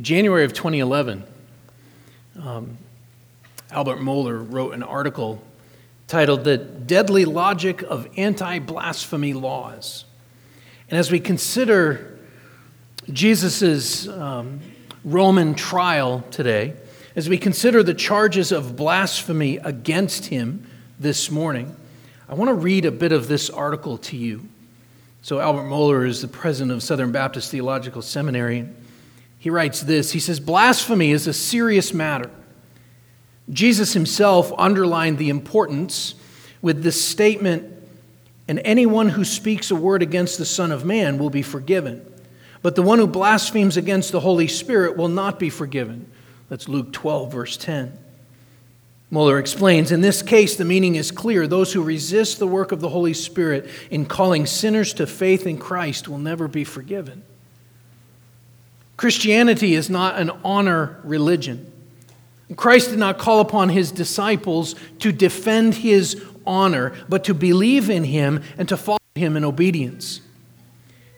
January of 2011, um, Albert Mohler wrote an article titled The Deadly Logic of Anti Blasphemy Laws. And as we consider Jesus' um, Roman trial today, as we consider the charges of blasphemy against him this morning, I want to read a bit of this article to you. So, Albert Mohler is the president of Southern Baptist Theological Seminary. He writes this He says, Blasphemy is a serious matter. Jesus himself underlined the importance with this statement and anyone who speaks a word against the Son of Man will be forgiven. But the one who blasphemes against the Holy Spirit will not be forgiven. That's Luke 12, verse 10. Mohler explains In this case, the meaning is clear. Those who resist the work of the Holy Spirit in calling sinners to faith in Christ will never be forgiven. Christianity is not an honor religion. Christ did not call upon his disciples to defend his honor, but to believe in him and to follow him in obedience.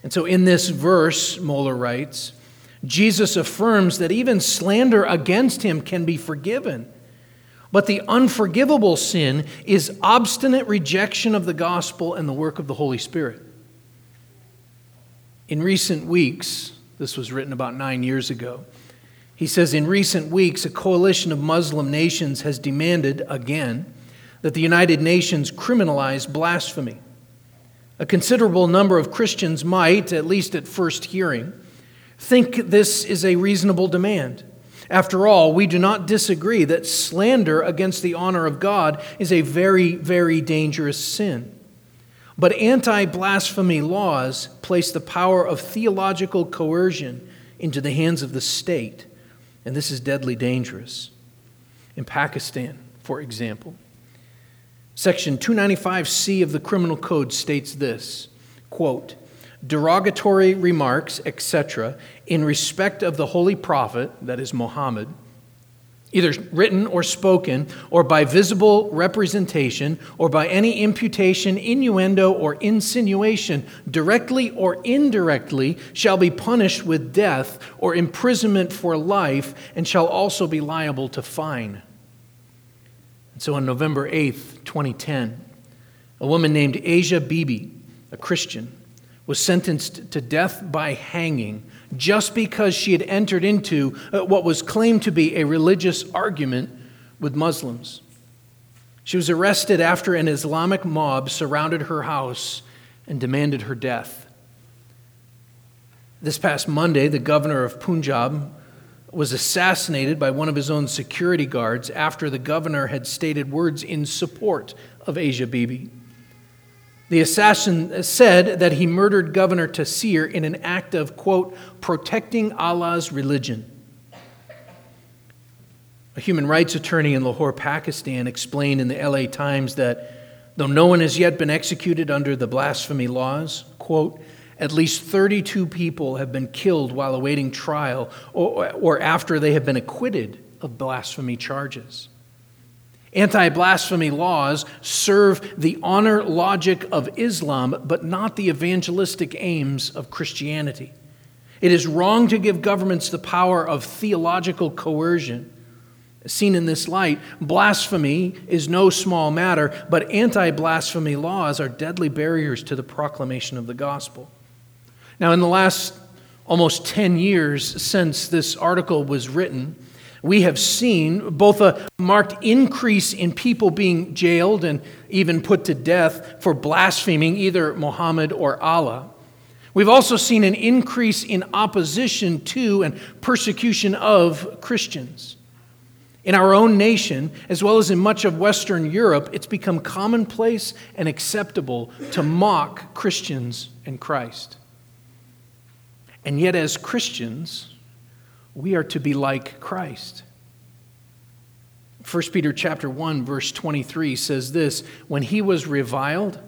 And so, in this verse, Mohler writes, Jesus affirms that even slander against him can be forgiven. But the unforgivable sin is obstinate rejection of the gospel and the work of the Holy Spirit. In recent weeks, this was written about nine years ago, he says, In recent weeks, a coalition of Muslim nations has demanded again that the United Nations criminalize blasphemy. A considerable number of Christians might, at least at first hearing, think this is a reasonable demand. After all, we do not disagree that slander against the honor of God is a very, very dangerous sin. But anti blasphemy laws place the power of theological coercion into the hands of the state, and this is deadly dangerous. In Pakistan, for example, Section 295C of the Criminal Code states this quote, derogatory remarks, etc., in respect of the holy prophet, that is Muhammad, either written or spoken, or by visible representation, or by any imputation, innuendo, or insinuation, directly or indirectly, shall be punished with death or imprisonment for life, and shall also be liable to fine. And So on November 8th, 2010, a woman named Asia Bibi, a Christian, was sentenced to death by hanging just because she had entered into uh, what was claimed to be a religious argument with Muslims. She was arrested after an Islamic mob surrounded her house and demanded her death. This past Monday, the governor of Punjab was assassinated by one of his own security guards after the governor had stated words in support of Asia Bibi. The assassin said that he murdered Governor Taseer in an act of, quote, protecting Allah's religion. A human rights attorney in Lahore, Pakistan, explained in the LA Times that though no one has yet been executed under the blasphemy laws, quote, at least 32 people have been killed while awaiting trial or, or after they have been acquitted of blasphemy charges. Anti blasphemy laws serve the honor logic of Islam, but not the evangelistic aims of Christianity. It is wrong to give governments the power of theological coercion. Seen in this light, blasphemy is no small matter, but anti blasphemy laws are deadly barriers to the proclamation of the gospel. Now, in the last almost 10 years since this article was written, we have seen both a marked increase in people being jailed and even put to death for blaspheming either Muhammad or Allah. We've also seen an increase in opposition to and persecution of Christians. In our own nation, as well as in much of Western Europe, it's become commonplace and acceptable to mock Christians and Christ. And yet, as Christians, we are to be like Christ. 1 Peter chapter 1 verse 23 says this, when he was reviled,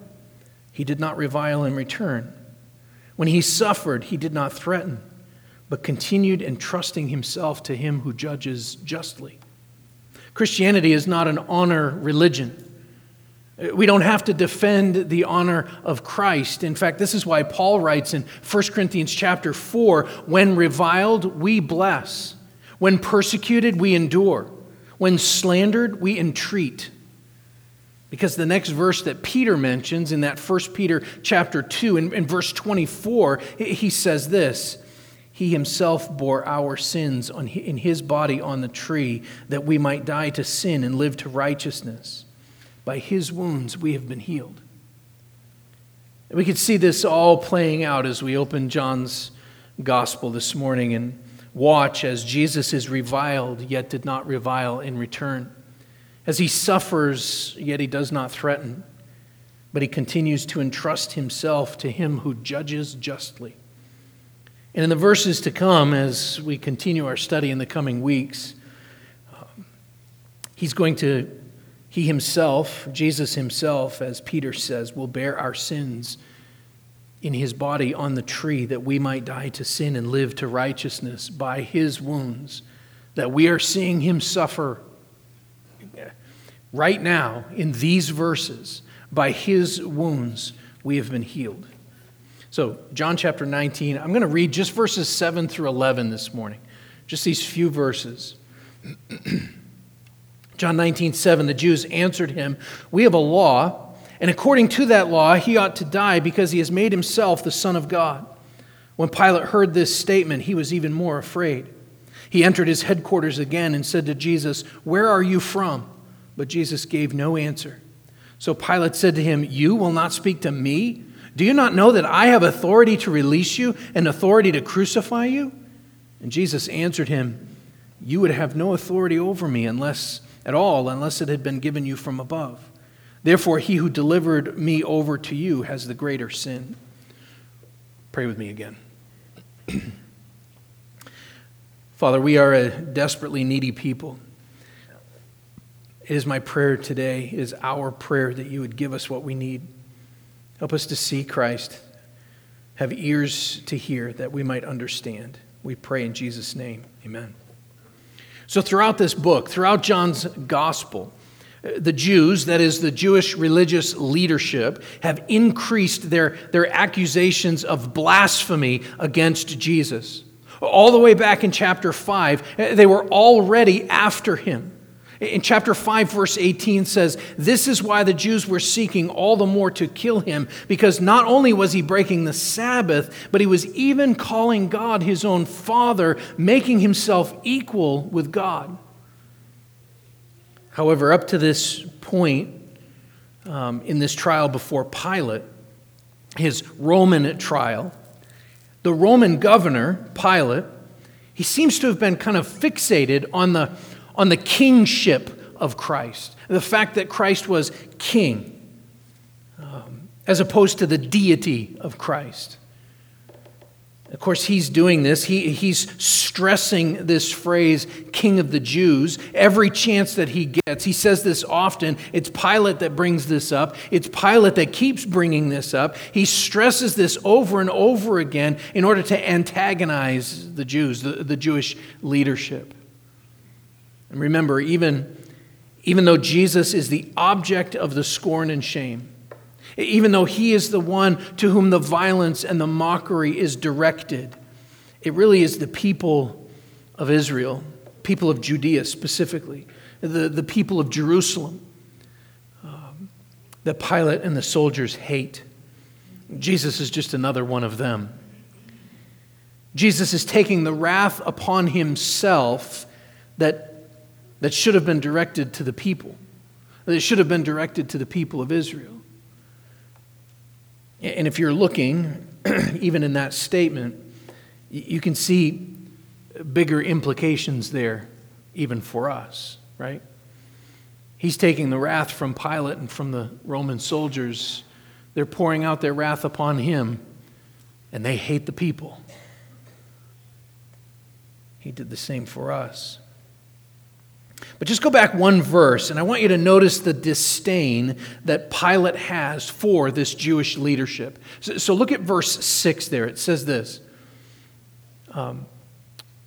he did not revile in return. When he suffered, he did not threaten, but continued entrusting himself to him who judges justly. Christianity is not an honor religion. We don't have to defend the honor of Christ. In fact, this is why Paul writes in 1 Corinthians chapter 4 when reviled, we bless. When persecuted, we endure. When slandered, we entreat. Because the next verse that Peter mentions in that 1 Peter chapter 2, in, in verse 24, he says this He himself bore our sins on, in his body on the tree, that we might die to sin and live to righteousness. By his wounds we have been healed. And We could see this all playing out as we open John's gospel this morning and watch as Jesus is reviled, yet did not revile in return. As he suffers, yet he does not threaten, but he continues to entrust himself to him who judges justly. And in the verses to come, as we continue our study in the coming weeks, um, he's going to he himself, Jesus himself, as Peter says, will bear our sins in his body on the tree that we might die to sin and live to righteousness by his wounds, that we are seeing him suffer right now in these verses. By his wounds we have been healed. So, John chapter 19, I'm going to read just verses 7 through 11 this morning, just these few verses. John 19, 7, the Jews answered him, We have a law, and according to that law, he ought to die because he has made himself the Son of God. When Pilate heard this statement, he was even more afraid. He entered his headquarters again and said to Jesus, Where are you from? But Jesus gave no answer. So Pilate said to him, You will not speak to me? Do you not know that I have authority to release you and authority to crucify you? And Jesus answered him, You would have no authority over me unless at all unless it had been given you from above. Therefore, he who delivered me over to you has the greater sin. Pray with me again. Father, we are a desperately needy people. It is my prayer today, it is our prayer that you would give us what we need. Help us to see Christ, have ears to hear that we might understand. We pray in Jesus' name. Amen. So, throughout this book, throughout John's gospel, the Jews, that is, the Jewish religious leadership, have increased their, their accusations of blasphemy against Jesus. All the way back in chapter 5, eh, they were already after him. In chapter 5, verse 18 says, This is why the Jews were seeking all the more to kill him, because not only was he breaking the Sabbath, but he was even calling God his own Father, making himself equal with God. However, up to this point um, in this trial before Pilate, his Roman trial, the Roman governor, Pilate, he seems to have been kind of fixated on the on the kingship of Christ, the fact that Christ was king, um, as opposed to the deity of Christ. Of course, he's doing this. He, he's stressing this phrase, King of the Jews, every chance that he gets. He says this often. It's Pilate that brings this up, it's Pilate that keeps bringing this up. He stresses this over and over again in order to antagonize the Jews, the, the Jewish leadership. And remember, even, even though Jesus is the object of the scorn and shame, even though he is the one to whom the violence and the mockery is directed, it really is the people of Israel, people of Judea specifically, the, the people of Jerusalem, um, that Pilate and the soldiers hate. Jesus is just another one of them. Jesus is taking the wrath upon himself that that should have been directed to the people, that should have been directed to the people of Israel. And if you're looking, even in that statement, you can see bigger implications there, even for us, right? He's taking the wrath from Pilate and from the Roman soldiers. They're pouring out their wrath upon him, and they hate the people. He did the same for us. But just go back one verse, and I want you to notice the disdain that Pilate has for this Jewish leadership. So, so look at verse 6 there. It says this um,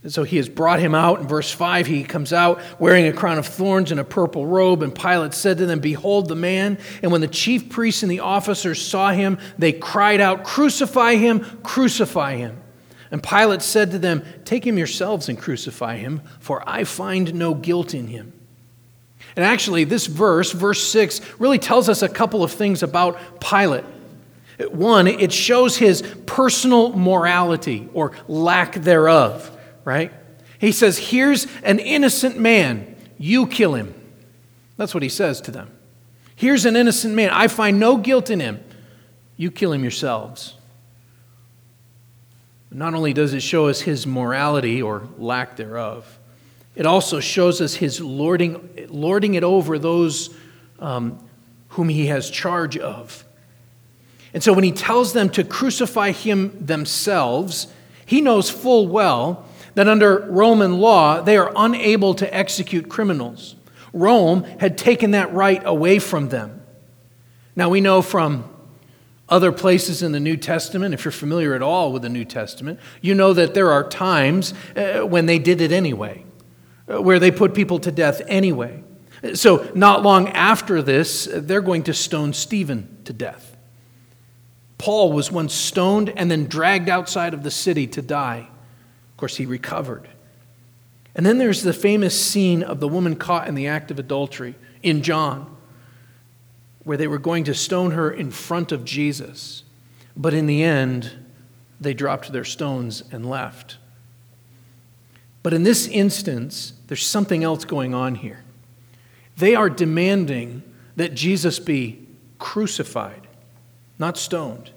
so he has brought him out. In verse 5, he comes out wearing a crown of thorns and a purple robe. And Pilate said to them, Behold the man. And when the chief priests and the officers saw him, they cried out, Crucify him, crucify him. And Pilate said to them, Take him yourselves and crucify him, for I find no guilt in him. And actually, this verse, verse 6, really tells us a couple of things about Pilate. One, it shows his personal morality or lack thereof right? He says, Here's an innocent man, you kill him. That's what he says to them. Here's an innocent man, I find no guilt in him, you kill him yourselves. Not only does it show us his morality or lack thereof, it also shows us his lording, lording it over those um, whom he has charge of. And so when he tells them to crucify him themselves, he knows full well that under Roman law, they are unable to execute criminals. Rome had taken that right away from them. Now, we know from other places in the New Testament, if you're familiar at all with the New Testament, you know that there are times uh, when they did it anyway, uh, where they put people to death anyway. So, not long after this, they're going to stone Stephen to death. Paul was once stoned and then dragged outside of the city to die. Of course, he recovered. And then there's the famous scene of the woman caught in the act of adultery in John, where they were going to stone her in front of Jesus. But in the end, they dropped their stones and left. But in this instance, there's something else going on here. They are demanding that Jesus be crucified, not stoned.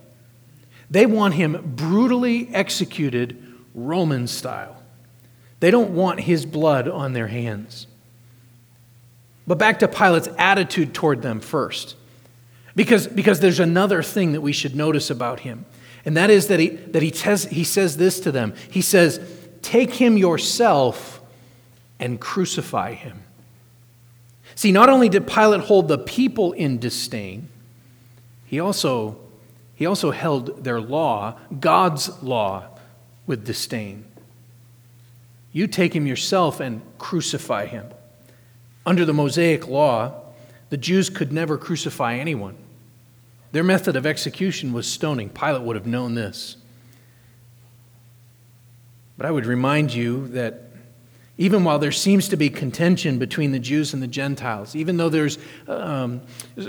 They want him brutally executed Roman style. They don't want his blood on their hands. But back to Pilate's attitude toward them first. Because, because there's another thing that we should notice about him. And that is that, he, that he, tes- he says this to them. He says, Take him yourself and crucify him. See, not only did Pilate hold the people in disdain, he also, he also held their law, God's law, with disdain. You take him yourself and crucify him. Under the Mosaic law, the Jews could never crucify anyone. Their method of execution was stoning. Pilate would have known this. But I would remind you that even while there seems to be contention between the Jews and the Gentiles, even though there's um,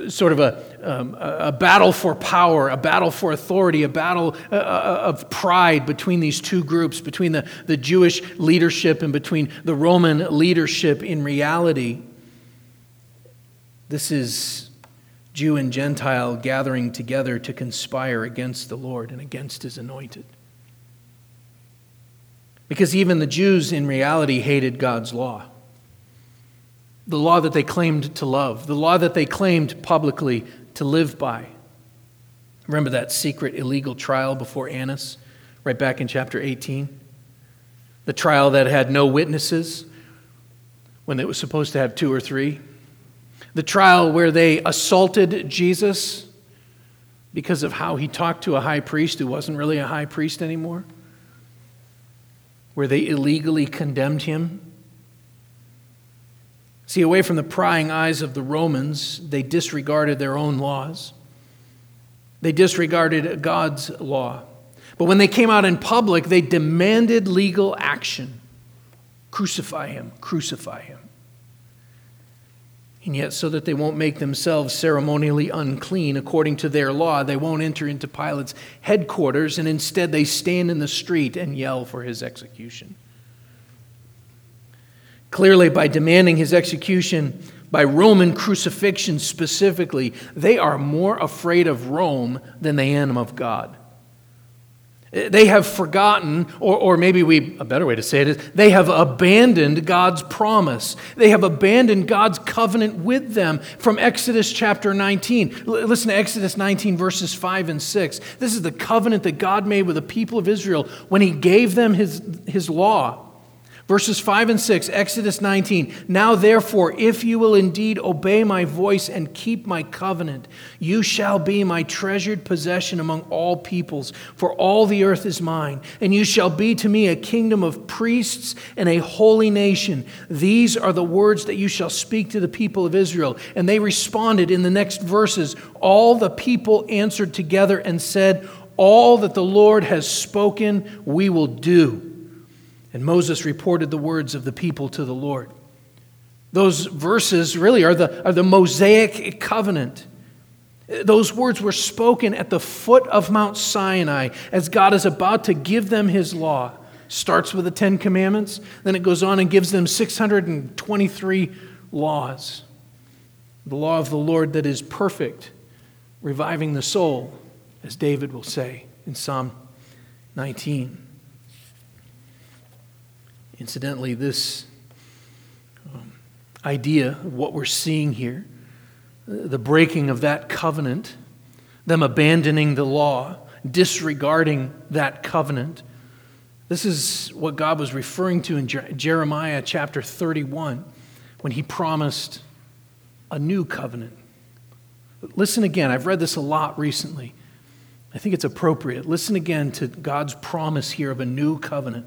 sort of a, um, a battle for power, a battle for authority, a battle uh, uh, of pride between these two groups, between the, the Jewish leadership and between the Roman leadership, in reality, this is Jew and Gentile gathering together to conspire against the Lord and against his anointed. Because even the Jews, in reality, hated God's law. The law that they claimed to love, the law that they claimed publicly to live by. Remember that secret illegal trial before Annas, right back in chapter 18? The trial that had no witnesses when it was supposed to have two or three. The trial where they assaulted Jesus because of how he talked to a high priest who wasn't really a high priest anymore where they illegally condemned him. See, away from the prying eyes of the Romans, they disregarded their own laws. They disregarded God's law. But when they came out in public, they demanded legal action. Crucify him, crucify him. And yet, so that they won't make themselves ceremonially unclean according to their law, they won't enter into Pilate's headquarters, and instead they stand in the street and yell for his execution. Clearly, by demanding his execution, by Roman crucifixion specifically, they are more afraid of Rome than they am of God. They have forgotten, or, or maybe we, a better way to say it is, they have abandoned God's promise. They have abandoned God's covenant with them from Exodus chapter 19. L- listen to Exodus 19, verses 5 and 6. This is the covenant that God made with the people of Israel when He gave them His, his law. Verses 5 and 6, Exodus 19. Now, therefore, if you will indeed obey my voice and keep my covenant, you shall be my treasured possession among all peoples, for all the earth is mine. And you shall be to me a kingdom of priests and a holy nation. These are the words that you shall speak to the people of Israel. And they responded in the next verses. All the people answered together and said, All that the Lord has spoken, we will do. And Moses reported the words of the people to the Lord. Those verses really are the, are the Mosaic covenant. Those words were spoken at the foot of Mount Sinai as God is about to give them his law. Starts with the Ten Commandments, then it goes on and gives them 623 laws. The law of the Lord that is perfect, reviving the soul, as David will say in Psalm 19. Incidentally, this um, idea, what we're seeing here, the breaking of that covenant, them abandoning the law, disregarding that covenant, this is what God was referring to in Jeremiah chapter 31 when he promised a new covenant. Listen again. I've read this a lot recently. I think it's appropriate. Listen again to God's promise here of a new covenant.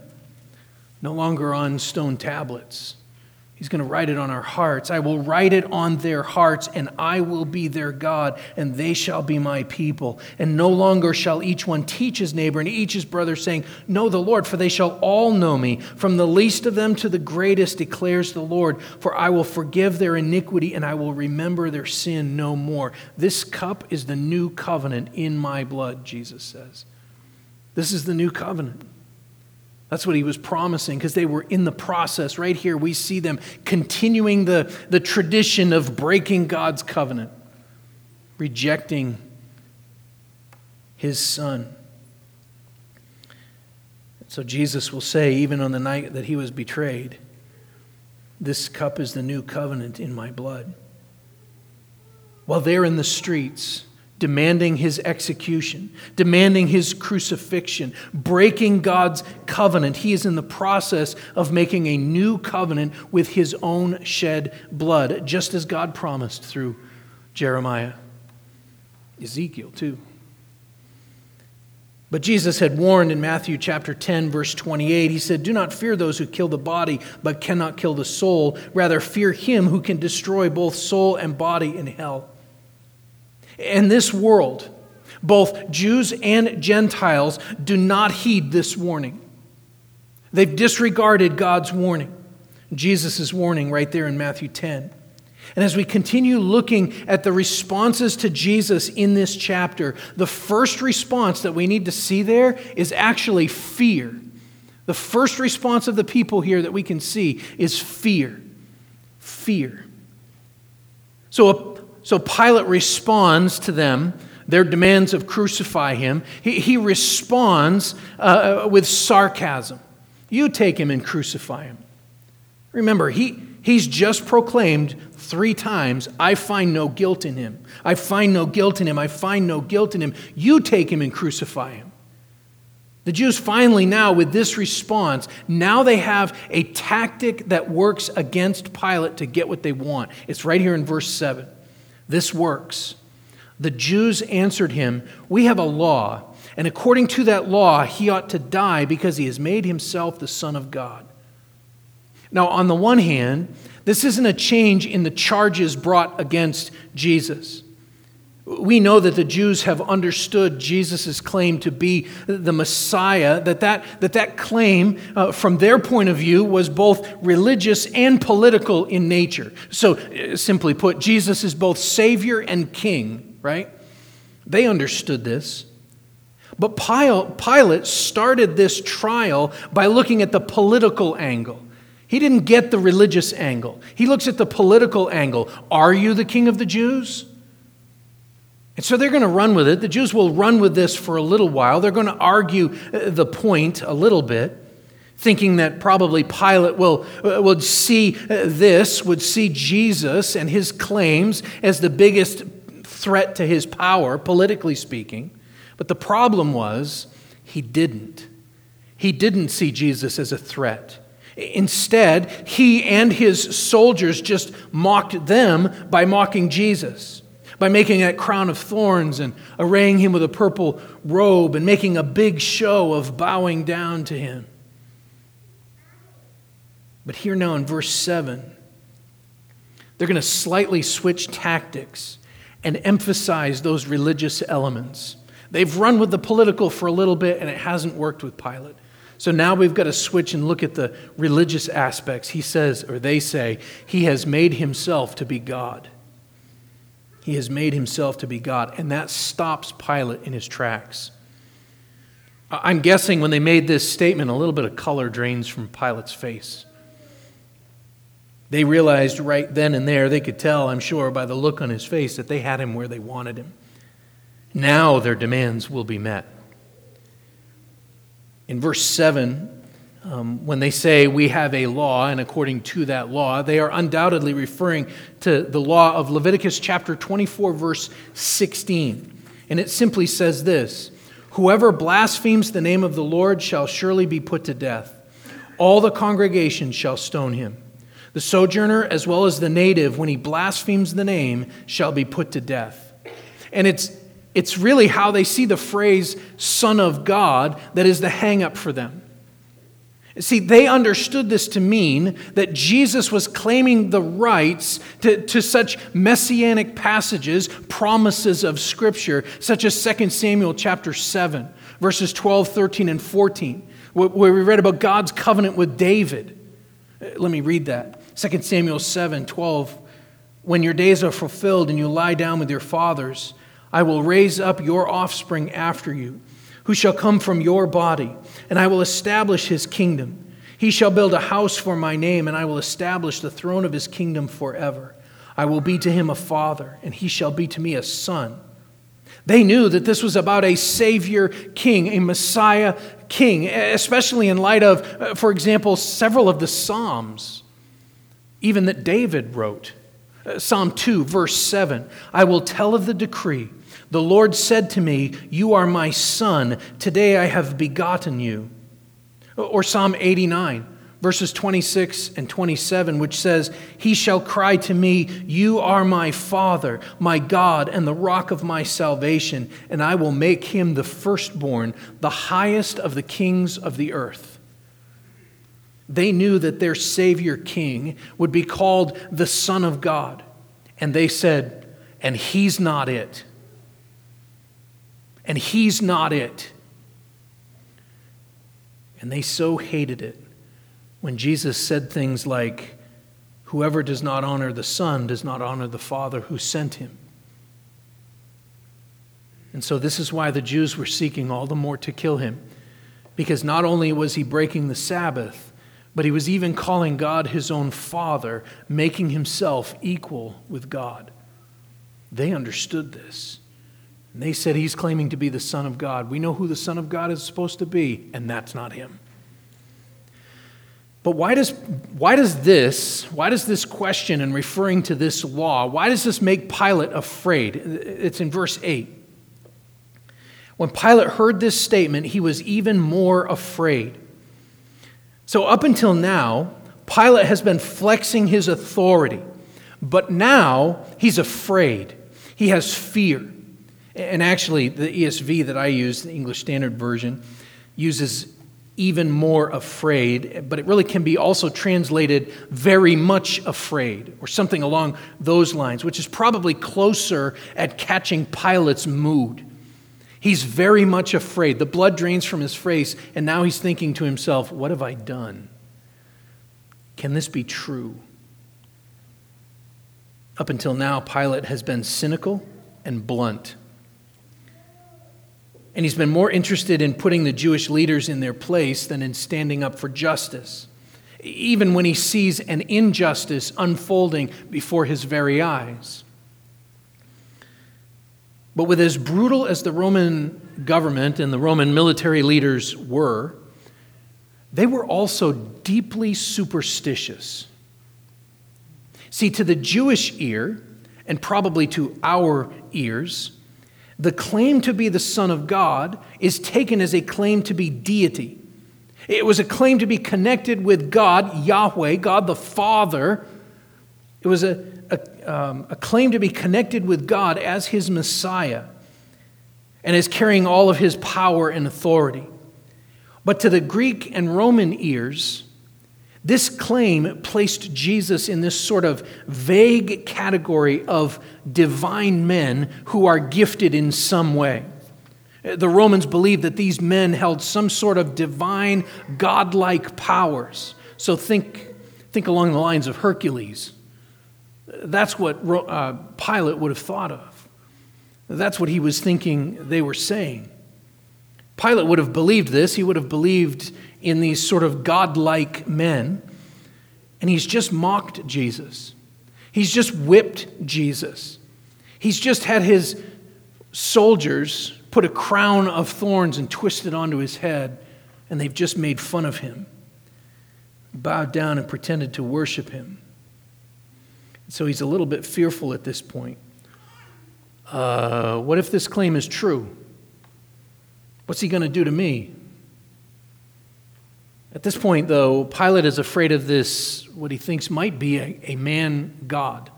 no longer on stone tablets. He's going to write it on our hearts. I will write it on their hearts, and I will be their God, and they shall be my people. And no longer shall each one teach his neighbor and each his brother, saying, Know the Lord, for they shall all know me, from the least of them to the greatest, declares the Lord. For I will forgive their iniquity, and I will remember their sin no more. This cup is the new covenant in my blood, Jesus says. This is the new covenant. That's what he was promising because they were in the process. Right here, we see them continuing the, the tradition of breaking God's covenant, rejecting his son. So Jesus will say, even on the night that he was betrayed, This cup is the new covenant in my blood. While they're in the streets, demanding his execution, demanding his crucifixion, breaking God's covenant. He is in the process of making a new covenant with his own shed blood, just as God promised through Jeremiah. Ezekiel, too. But Jesus had warned in Matthew chapter 10, verse 28, he said, Do not fear those who kill the body, but cannot kill the soul. Rather, fear him who can destroy both soul and body in hell. In this world, both Jews and Gentiles do not heed this warning. They've disregarded God's warning, Jesus' warning right there in Matthew 10. And as we continue looking at the responses to Jesus in this chapter, the first response that we need to see there is actually fear. The first response of the people here that we can see is fear. Fear. So, so Pilate responds to them, their demands of crucify him. He, he responds uh, with sarcasm. You take him and crucify him. Remember, he, he's just proclaimed three times, I find no guilt in him. I find no guilt in him. I find no guilt in him. You take him and crucify him. The Jews finally, now with this response, now they have a tactic that works against Pilate to get what they want. It's right here in verse 7. This works. The Jews answered him, We have a law, and according to that law, he ought to die because he has made himself the Son of God. Now, on the one hand, this isn't a change in the charges brought against Jesus. We know that the Jews have understood Jesus' claim to be the Messiah, that that, that, that claim, uh, from their point of view, was both religious and political in nature. So, uh, simply put, Jesus is both Savior and King, right? They understood this. But Pilate started this trial by looking at the political angle. He didn't get the religious angle. He looks at the political angle. Are you the king of the Jews? And so they're going to run with it. The Jews will run with this for a little while. They're going to argue uh, the point a little bit, thinking that probably Pilate will, uh, would see uh, this, would see Jesus and his claims as the biggest threat to his power, politically speaking. But the problem was he didn't. He didn't see Jesus as a threat. Instead, he and his soldiers just mocked them by mocking Jesus, by making that crown of thorns and arraying him with a purple robe and making a big show of bowing down to him. But here now in verse 7, they're going to slightly switch tactics and emphasize those religious elements. They've run with the political for a little bit and it hasn't worked with Pilate. So now we've got to switch and look at the religious aspects. He says, or they say, he has made himself to be God. He has made himself to be God. And that stops Pilate in his tracks. I'm guessing when they made this statement, a little bit of color drains from Pilate's face. They realized right then and there, they could tell, I'm sure, by the look on his face, that they had him where they wanted him. Now their demands will be met in verse 7, um, when they say we have a law, and according to that law, they are undoubtedly referring to the law of Leviticus chapter 24, verse 16. And it simply says this Whoever blasphemes the name of the Lord shall surely be put to death. All the congregation shall stone him. The sojourner, as well as the native, when he blasphemes the name, shall be put to death. And it's it's really how they see the phrase Son of God that is the hang up for them. See, they understood this to mean that Jesus was claiming the rights to, to such messianic passages, promises of Scripture, such as 2 Samuel chapter 7, verses 12, 13, and 14, where we read about God's covenant with David. Uh, let me read that. 2 Samuel 7, 12. When your days are fulfilled and you lie down with your fathers, I will raise up your offspring after you, who shall come from your body, and I will establish his kingdom. He shall build a house for my name, and I will establish the throne of his kingdom forever. I will be to him a father, and he shall be to me a son. They knew that this was about a Savior King, a Messiah King, especially in light of, uh, for example, several of the Psalms, even that David wrote. Uh, Psalm 2, verse 7 I will tell of the decree. The Lord said to me, You are my son. Today I have begotten you. Or Psalm 89, verses 26 and 27, which says, He shall cry to me, You are my Father, my God, and the rock of my salvation, and I will make him the firstborn, the highest of the kings of the earth. They knew that their Savior King would be called the Son of God. And they said, And he's not it and he's not it. And they so hated it when Jesus said things like, Whoever does not honor the Son does not honor the Father who sent him. And so, this is why the Jews were seeking all the more to kill him, because not only was he breaking the Sabbath, but he was even calling God his own Father, making himself equal with God. They understood this. And they said he's claiming to be the Son of God. We know who the Son of God is supposed to be, and that's not him. But why does, why does this, why does this question and referring to this law, why does this make Pilate afraid? It's in verse 8. When Pilate heard this statement, he was even more afraid. So, up until now, Pilate has been flexing his authority, but now he's afraid. He has fear. And actually, the ESV that I use, the English Standard Version, uses even more afraid, but it really can be also translated very much afraid, or something along those lines, which is probably closer at catching Pilate's mood. He's very much afraid. The blood drains from his face, and now he's thinking to himself, What have I done? Can this be true? Up until now, Pilate has been cynical and blunt. And he's been more interested in putting the Jewish leaders in their place than in standing up for justice. even when he sees an injustice unfolding before his very eyes. But with as brutal as the Roman government and the Roman military leaders were, they were also deeply superstitious. See, to the Jewish ear, and probably to our ears, the claim to be the Son of God is taken as a claim to be deity. It was a claim to be connected with God, Yahweh, God the Father. It was a, a, um, a claim to be connected with God as his Messiah and as carrying all of his power and authority. But to the Greek and Roman ears, this claim placed Jesus in this sort of vague category of divine men who are gifted in some way. The Romans believed that these men held some sort of divine, godlike powers. So think, think along the lines of Hercules. That's what uh, Pilate would have thought of. That's what he was thinking they were saying. Pilate would have believed this. He would have believed in these sort of godlike men. And he's just mocked Jesus. He's just whipped Jesus. He's just had his soldiers put a crown of thorns and twist it onto his head, and they've just made fun of him, bowed down and pretended to worship him. So he's a little bit fearful at this point. Uh, what if this claim is true? What's he going to do to me? At this point, though, Pilate is afraid of this, what he thinks might be a, a man God.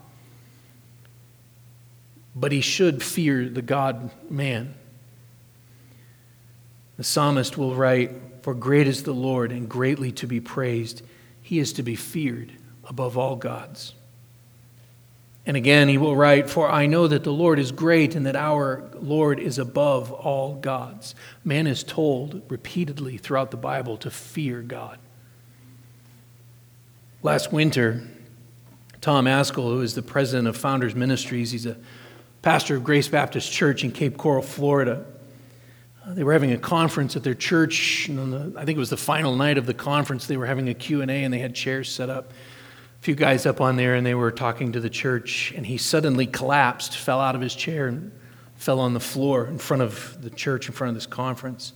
But he should fear the God man. The psalmist will write, For great is the Lord and greatly to be praised. He is to be feared above all gods. And again, he will write, For I know that the Lord is great and that our Lord is above all gods. Man is told repeatedly throughout the Bible to fear God. Last winter, Tom Ascol, who is the president of Founders Ministries, he's a pastor of Grace Baptist Church in Cape Coral, Florida. Uh, they were having a conference at their church, and the, I think it was the final night of the conference. They were having a Q&A, and they had chairs set up few guys up on there and they were talking to the church, and he suddenly collapsed, fell out of his chair, and fell on the floor in front of the church, in front of this conference.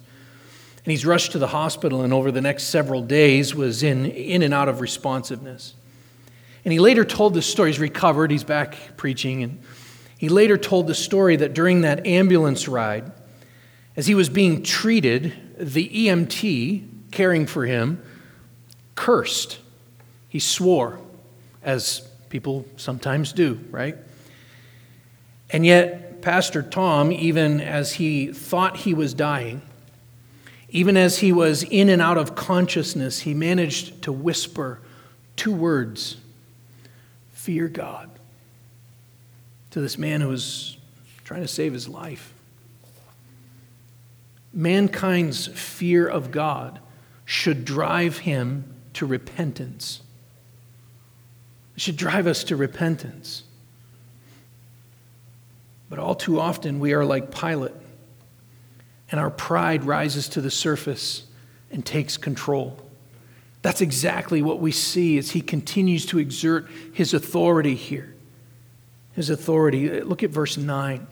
And he's rushed to the hospital, and over the next several days was in, in and out of responsiveness. And he later told the story. He's recovered, he's back preaching, and he later told the story that during that ambulance ride, as he was being treated, the EMT caring for him cursed. He swore as people sometimes do, right? And yet, Pastor Tom, even as he thought he was dying, even as he was in and out of consciousness, he managed to whisper two words Fear God to this man who was trying to save his life. Mankind's fear of God should drive him to repentance. It should drive us to repentance. But all too often, we are like Pilate, and our pride rises to the surface and takes control. That's exactly what we see as he continues to exert his authority here. His authority. Uh, look at verse 9.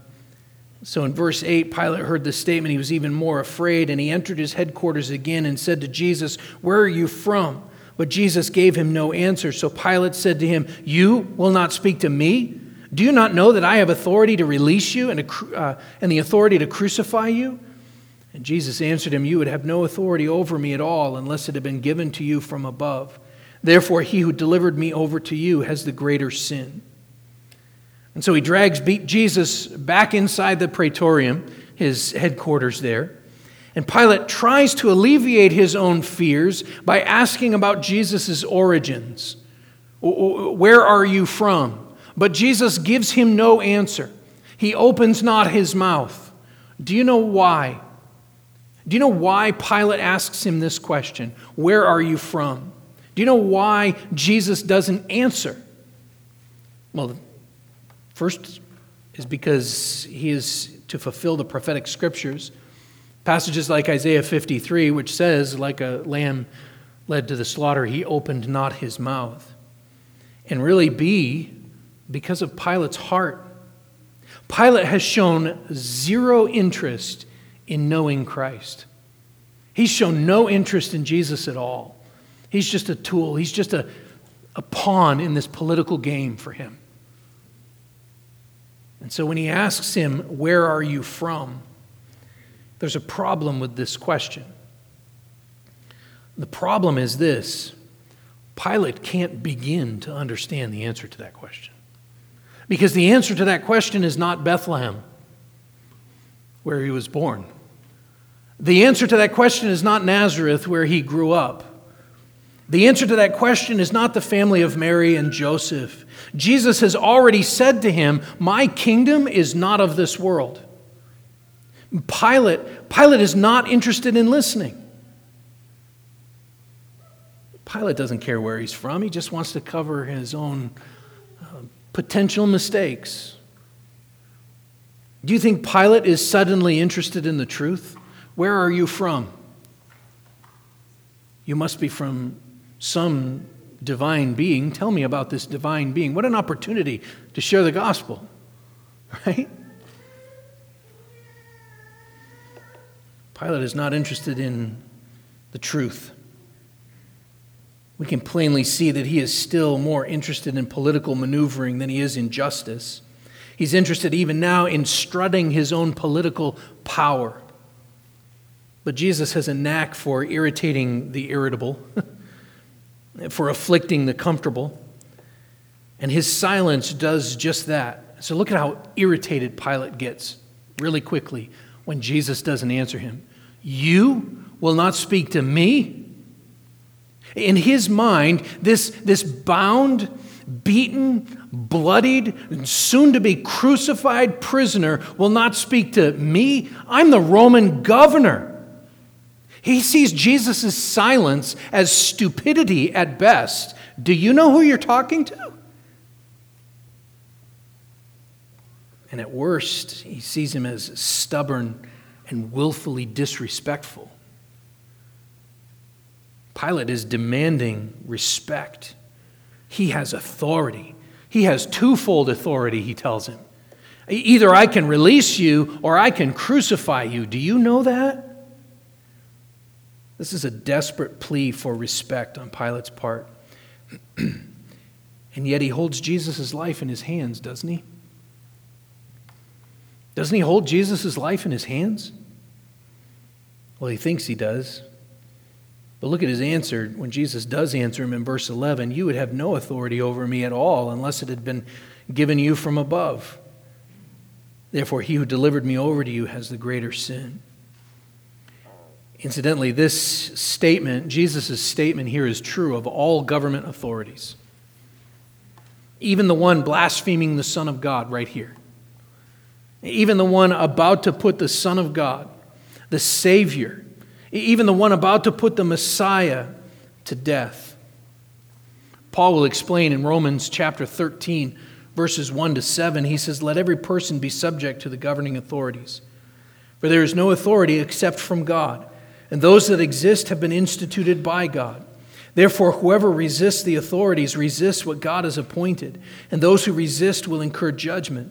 So in verse 8, Pilate heard this statement. He was even more afraid, and he entered his headquarters again and said to Jesus, Where are you from? But Jesus gave him no answer. So Pilate said to him, You will not speak to me? Do you not know that I have authority to release you and, uh, and the authority to crucify you? And Jesus answered him, You would have no authority over me at all unless it had been given to you from above. Therefore, he who delivered me over to you has the greater sin. And so he drags Jesus back inside the praetorium, his headquarters there. And Pilate tries to alleviate his own fears by asking about Jesus' origins. Where are you from? But Jesus gives him no answer. He opens not his mouth. Do you know why? Do you know why Pilate asks him this question? Where are you from? Do you know why Jesus doesn't answer? Well, first is because he is to fulfill the prophetic scriptures Passages like Isaiah 53, which says, like a lamb led to the slaughter, he opened not his mouth. And really, B, because of Pilate's heart. Pilate has shown zero interest in knowing Christ. He's shown no interest in Jesus at all. He's just a tool, he's just a, a pawn in this political game for him. And so when he asks him, Where are you from? There's a problem with this question. The problem is this Pilate can't begin to understand the answer to that question. Because the answer to that question is not Bethlehem, where he was born. The answer to that question is not Nazareth, where he grew up. The answer to that question is not the family of Mary and Joseph. Jesus has already said to him, My kingdom is not of this world. Pilate, Pilate is not interested in listening. Pilate doesn't care where he's from, he just wants to cover his own uh, potential mistakes. Do you think Pilate is suddenly interested in the truth? Where are you from? You must be from some divine being. Tell me about this divine being. What an opportunity to share the gospel, right? Pilate is not interested in the truth. We can plainly see that he is still more interested in political maneuvering than he is in justice. He's interested even now in strutting his own political power. But Jesus has a knack for irritating the irritable, for afflicting the comfortable. And his silence does just that. So look at how irritated Pilate gets really quickly when Jesus doesn't answer him. You will not speak to me? In his mind, this, this bound, beaten, bloodied, and soon to be crucified prisoner will not speak to me. I'm the Roman governor. He sees Jesus' silence as stupidity at best. Do you know who you're talking to? And at worst, he sees him as stubborn and willfully disrespectful. Pilate is demanding respect. He has authority. He has twofold authority, he tells him. Either I can release you or I can crucify you. Do you know that? This is a desperate plea for respect on Pilate's part. and yet he holds Jesus' life in his hands, doesn't he? Doesn't he hold Jesus' life in his hands? Well, he thinks he does. But look at his answer when Jesus does answer him in verse 11 You would have no authority over me at all unless it had been given you from above. Therefore, he who delivered me over to you has the greater sin. Incidentally, this statement, Jesus' statement here, is true of all government authorities. Even the one blaspheming the Son of God, right here. Even the one about to put the Son of God, the Savior, even the one about to put the Messiah to death. Paul will explain in Romans chapter 13, verses 1 to 7, he says, Let every person be subject to the governing authorities. For there is no authority except from God, and those that exist have been instituted by God. Therefore, whoever resists the authorities resists what God has appointed, and those who resist will incur judgment.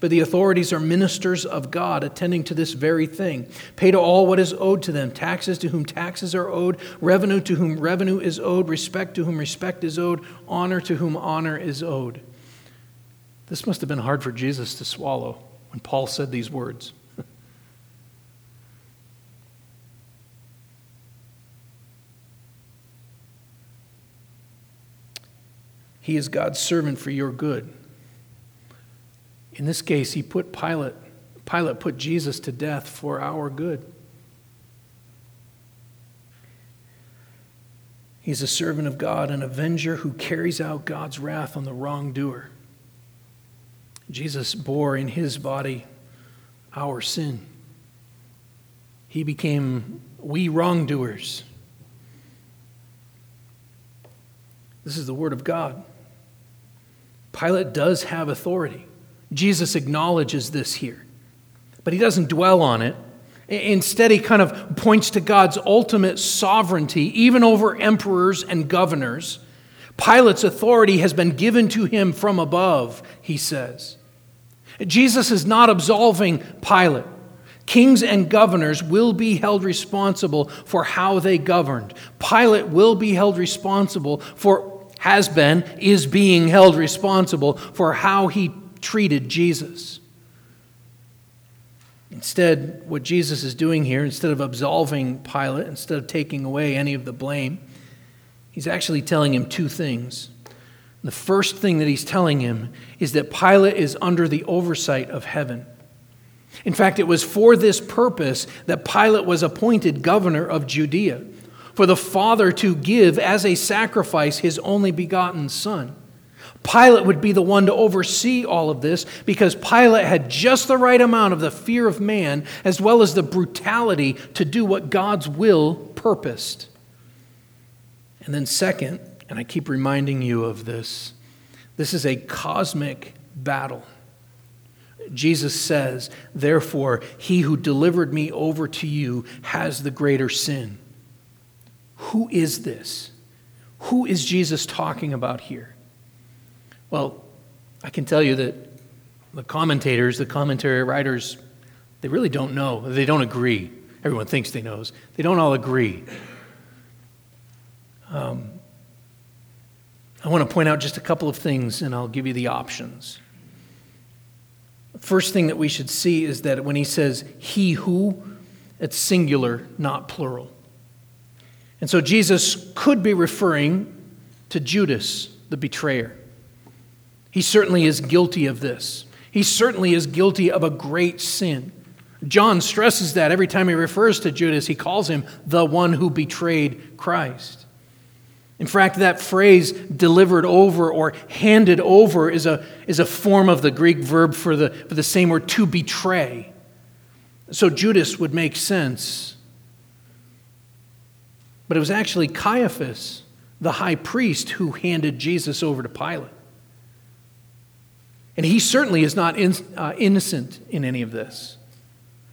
But the authorities are ministers of God, attending to this very thing. Pay to all what is owed to them taxes to whom taxes are owed, revenue to whom revenue is owed, respect to whom respect is owed, honor to whom honor is owed. This must have been hard for Jesus to swallow when Paul said these words. he is God's servant for your good. In this case, he put Pilate, Pilate put Jesus to death for our good. He's a servant of God, an avenger who carries out God's wrath on the wrongdoer. Jesus bore in his body our sin. He became we wrongdoers. This is the Word of God. Pilate does have authority. Jesus acknowledges this here, but he doesn't dwell on it. Instead, he kind of points to God's ultimate sovereignty, even over emperors and governors. Pilate's authority has been given to him from above, he says. Jesus is not absolving Pilate. Kings and governors will be held responsible for how they governed. Pilate will be held responsible for, has been, is being held responsible for how he treated Jesus. Instead, what Jesus is doing here, instead of absolving Pilate, instead of taking away any of the blame, he's actually telling him two things. The first thing that he's telling him is that Pilate is under the oversight of heaven. In fact, it was for this purpose that Pilate was appointed governor of Judea, for the Father to give as a sacrifice his only begotten Son. Pilate would be the one to oversee all of this because Pilate had just the right amount of the fear of man as well as the brutality to do what God's will purposed. And then, second, and I keep reminding you of this. This is a cosmic battle. Jesus says, Therefore, he who delivered me over to you has the greater sin. Who is this? Who is Jesus talking about here? Well, I can tell you that the commentators, the commentary writers, they really don't know. They don't agree. Everyone thinks they knows. They don't all agree. Um, I want to point out just a couple of things and I'll give you the options. First thing that we should see is that when he says he who, it's singular, not plural. And so Jesus could be referring to Judas, the betrayer. He certainly is guilty of this. He certainly is guilty of a great sin. John stresses that every time he refers to Judas, he calls him the one who betrayed Christ. In fact, that phrase delivered over or handed over is a, is a form of the Greek verb for the, for the same word to betray. So Judas would make sense. But it was actually Caiaphas, the high priest, who handed Jesus over to Pilate. And he certainly is not in, uh, innocent in any of this.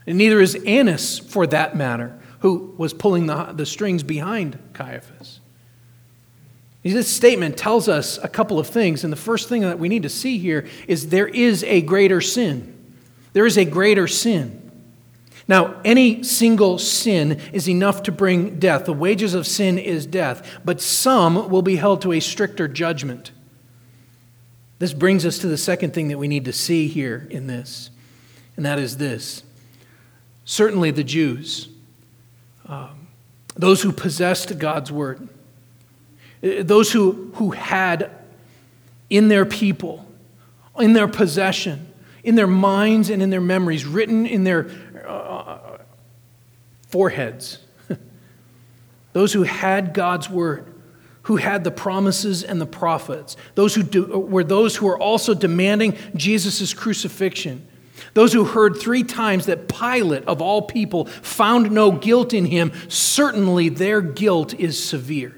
And neither is Annas, for that matter, who was pulling the, the strings behind Caiaphas. This statement tells us a couple of things, and the first thing that we need to see here is there is a greater sin. There is a greater sin. Now, any single sin is enough to bring death. The wages of sin is death, but some will be held to a stricter judgment. This brings us to the second thing that we need to see here in this, and that is this. Certainly, the Jews, um, those who possessed God's word, uh, those who, who had in their people, in their possession, in their minds and in their memories, written in their uh, foreheads. those who had God's word, who had the promises and the prophets, those who do, were those who were also demanding Jesus' crucifixion. Those who heard three times that Pilate, of all people, found no guilt in him, certainly their guilt is severe.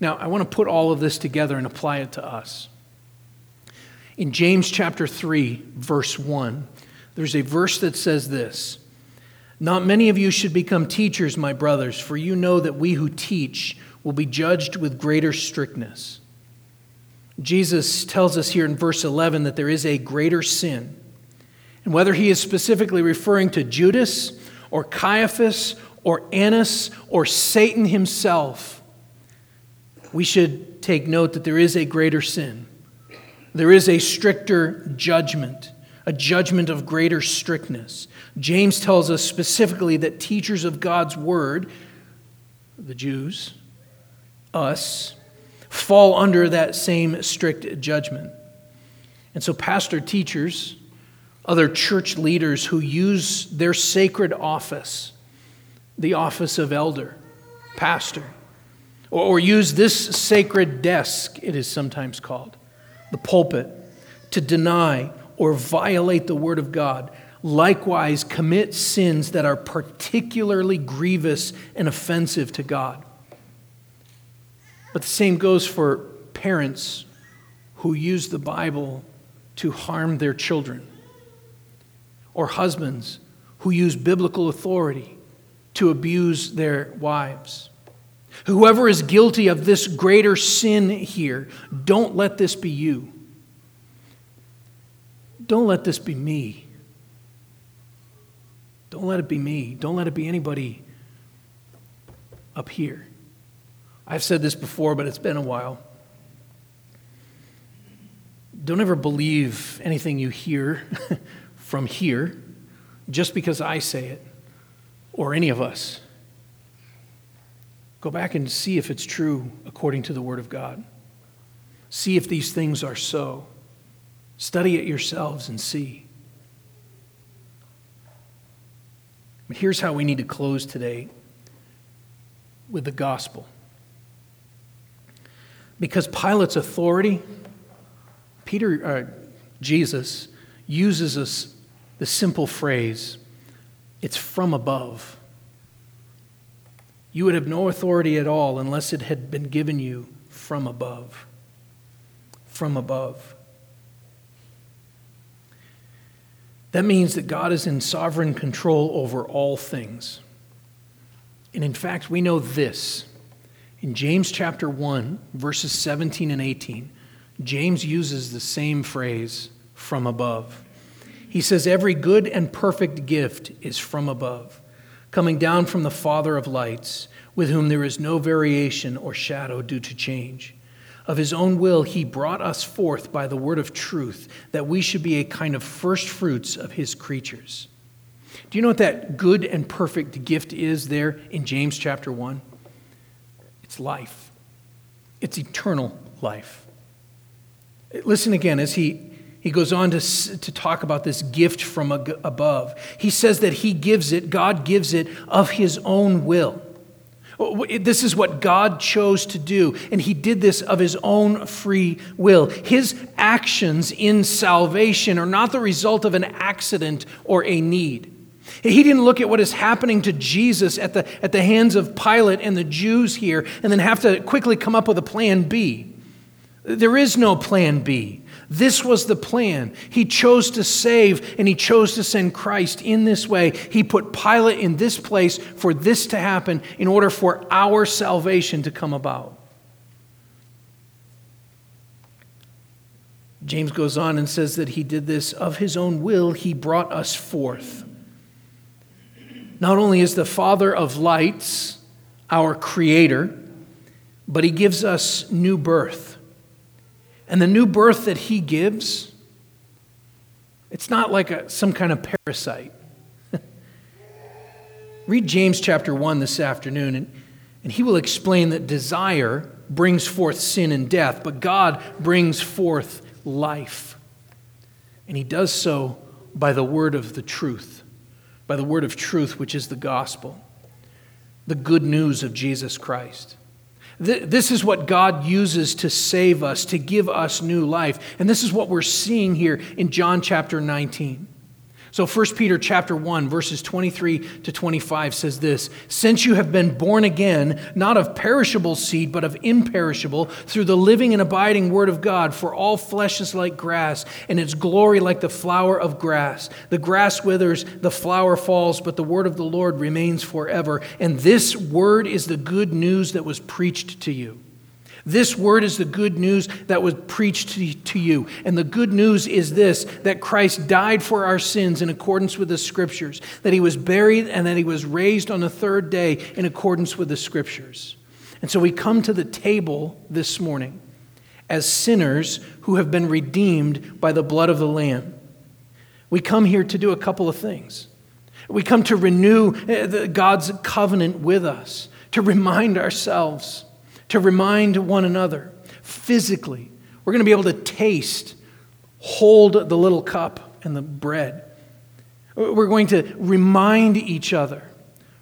Now, I want to put all of this together and apply it to us. In James chapter 3, verse 1, there's a verse that says this Not many of you should become teachers, my brothers, for you know that we who teach will be judged with greater strictness. Jesus tells us here in verse 11 that there is a greater sin. And whether he is specifically referring to Judas or Caiaphas or Annas or Satan himself, we should take note that there is a greater sin. There is a stricter judgment, a judgment of greater strictness. James tells us specifically that teachers of God's word, the Jews, us, fall under that same strict judgment. And so, pastor teachers, other church leaders who use their sacred office, the office of elder, pastor, or use this sacred desk, it is sometimes called, the pulpit, to deny or violate the Word of God, likewise commit sins that are particularly grievous and offensive to God. But the same goes for parents who use the Bible to harm their children, or husbands who use biblical authority to abuse their wives. Whoever is guilty of this greater sin here, don't let this be you. Don't let this be me. Don't let it be me. Don't let it be anybody up here. I've said this before, but it's been a while. Don't ever believe anything you hear from here just because I say it or any of us. Go back and see if it's true according to the Word of God. See if these things are so. Study it yourselves and see. But here's how we need to close today with the gospel. Because Pilate's authority, Peter, uh, Jesus, uses us the simple phrase, it's from above. You would have no authority at all unless it had been given you from above. From above. That means that God is in sovereign control over all things. And in fact, we know this. In James chapter 1, verses 17 and 18, James uses the same phrase, from above. He says, Every good and perfect gift is from above coming down from the Father of lights, with whom there is no variation or shadow due to change. Of his own will, he brought us forth by the word of truth, that we should be a kind of first fruits of his creatures. Do you know what that good and perfect gift is there in James chapter 1? It's life, it's eternal life. Listen again as he he goes on to, to talk about this gift from above. He says that he gives it, God gives it of his own will. This is what God chose to do, and he did this of his own free will. His actions in salvation are not the result of an accident or a need. He didn't look at what is happening to Jesus at the, at the hands of Pilate and the Jews here and then have to quickly come up with a plan B. There is no plan B. This was the plan. He chose to save and he chose to send Christ in this way. He put Pilate in this place for this to happen in order for our salvation to come about. James goes on and says that he did this of his own will, he brought us forth. Not only is the Father of lights our creator, but he gives us new birth. And the new birth that he gives, it's not like a, some kind of parasite. Read James chapter 1 this afternoon, and, and he will explain that desire brings forth sin and death, but God brings forth life. And he does so by the word of the truth, by the word of truth, which is the gospel, the good news of Jesus Christ. This is what God uses to save us, to give us new life. And this is what we're seeing here in John chapter 19. So 1 Peter chapter 1 verses 23 to 25 says this, since you have been born again not of perishable seed but of imperishable through the living and abiding word of God for all flesh is like grass and its glory like the flower of grass. The grass withers the flower falls but the word of the Lord remains forever. And this word is the good news that was preached to you this word is the good news that was preached to you. And the good news is this that Christ died for our sins in accordance with the scriptures, that he was buried, and that he was raised on the third day in accordance with the scriptures. And so we come to the table this morning as sinners who have been redeemed by the blood of the Lamb. We come here to do a couple of things. We come to renew eh, God's covenant with us, to remind ourselves to remind one another physically. We're going to be able to taste, hold the little cup and the bread. We're going to remind each other.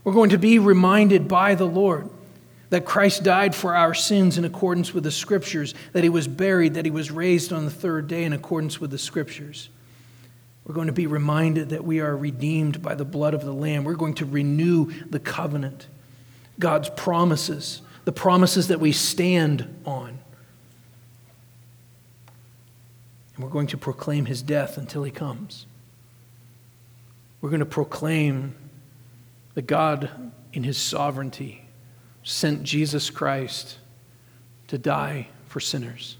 We're going to be reminded by the Lord. that Christ died for our sins in accordance with the Scriptures, that he was buried, that he was raised on the third day in accordance with the Scriptures. We're going to be reminded that we are redeemed by the blood of the Lamb. We're going to renew the covenant, God's promises, the promises that we stand on. And we're going to proclaim his death until he comes. We're going to proclaim that God, in his sovereignty, sent Jesus Christ to die for sinners.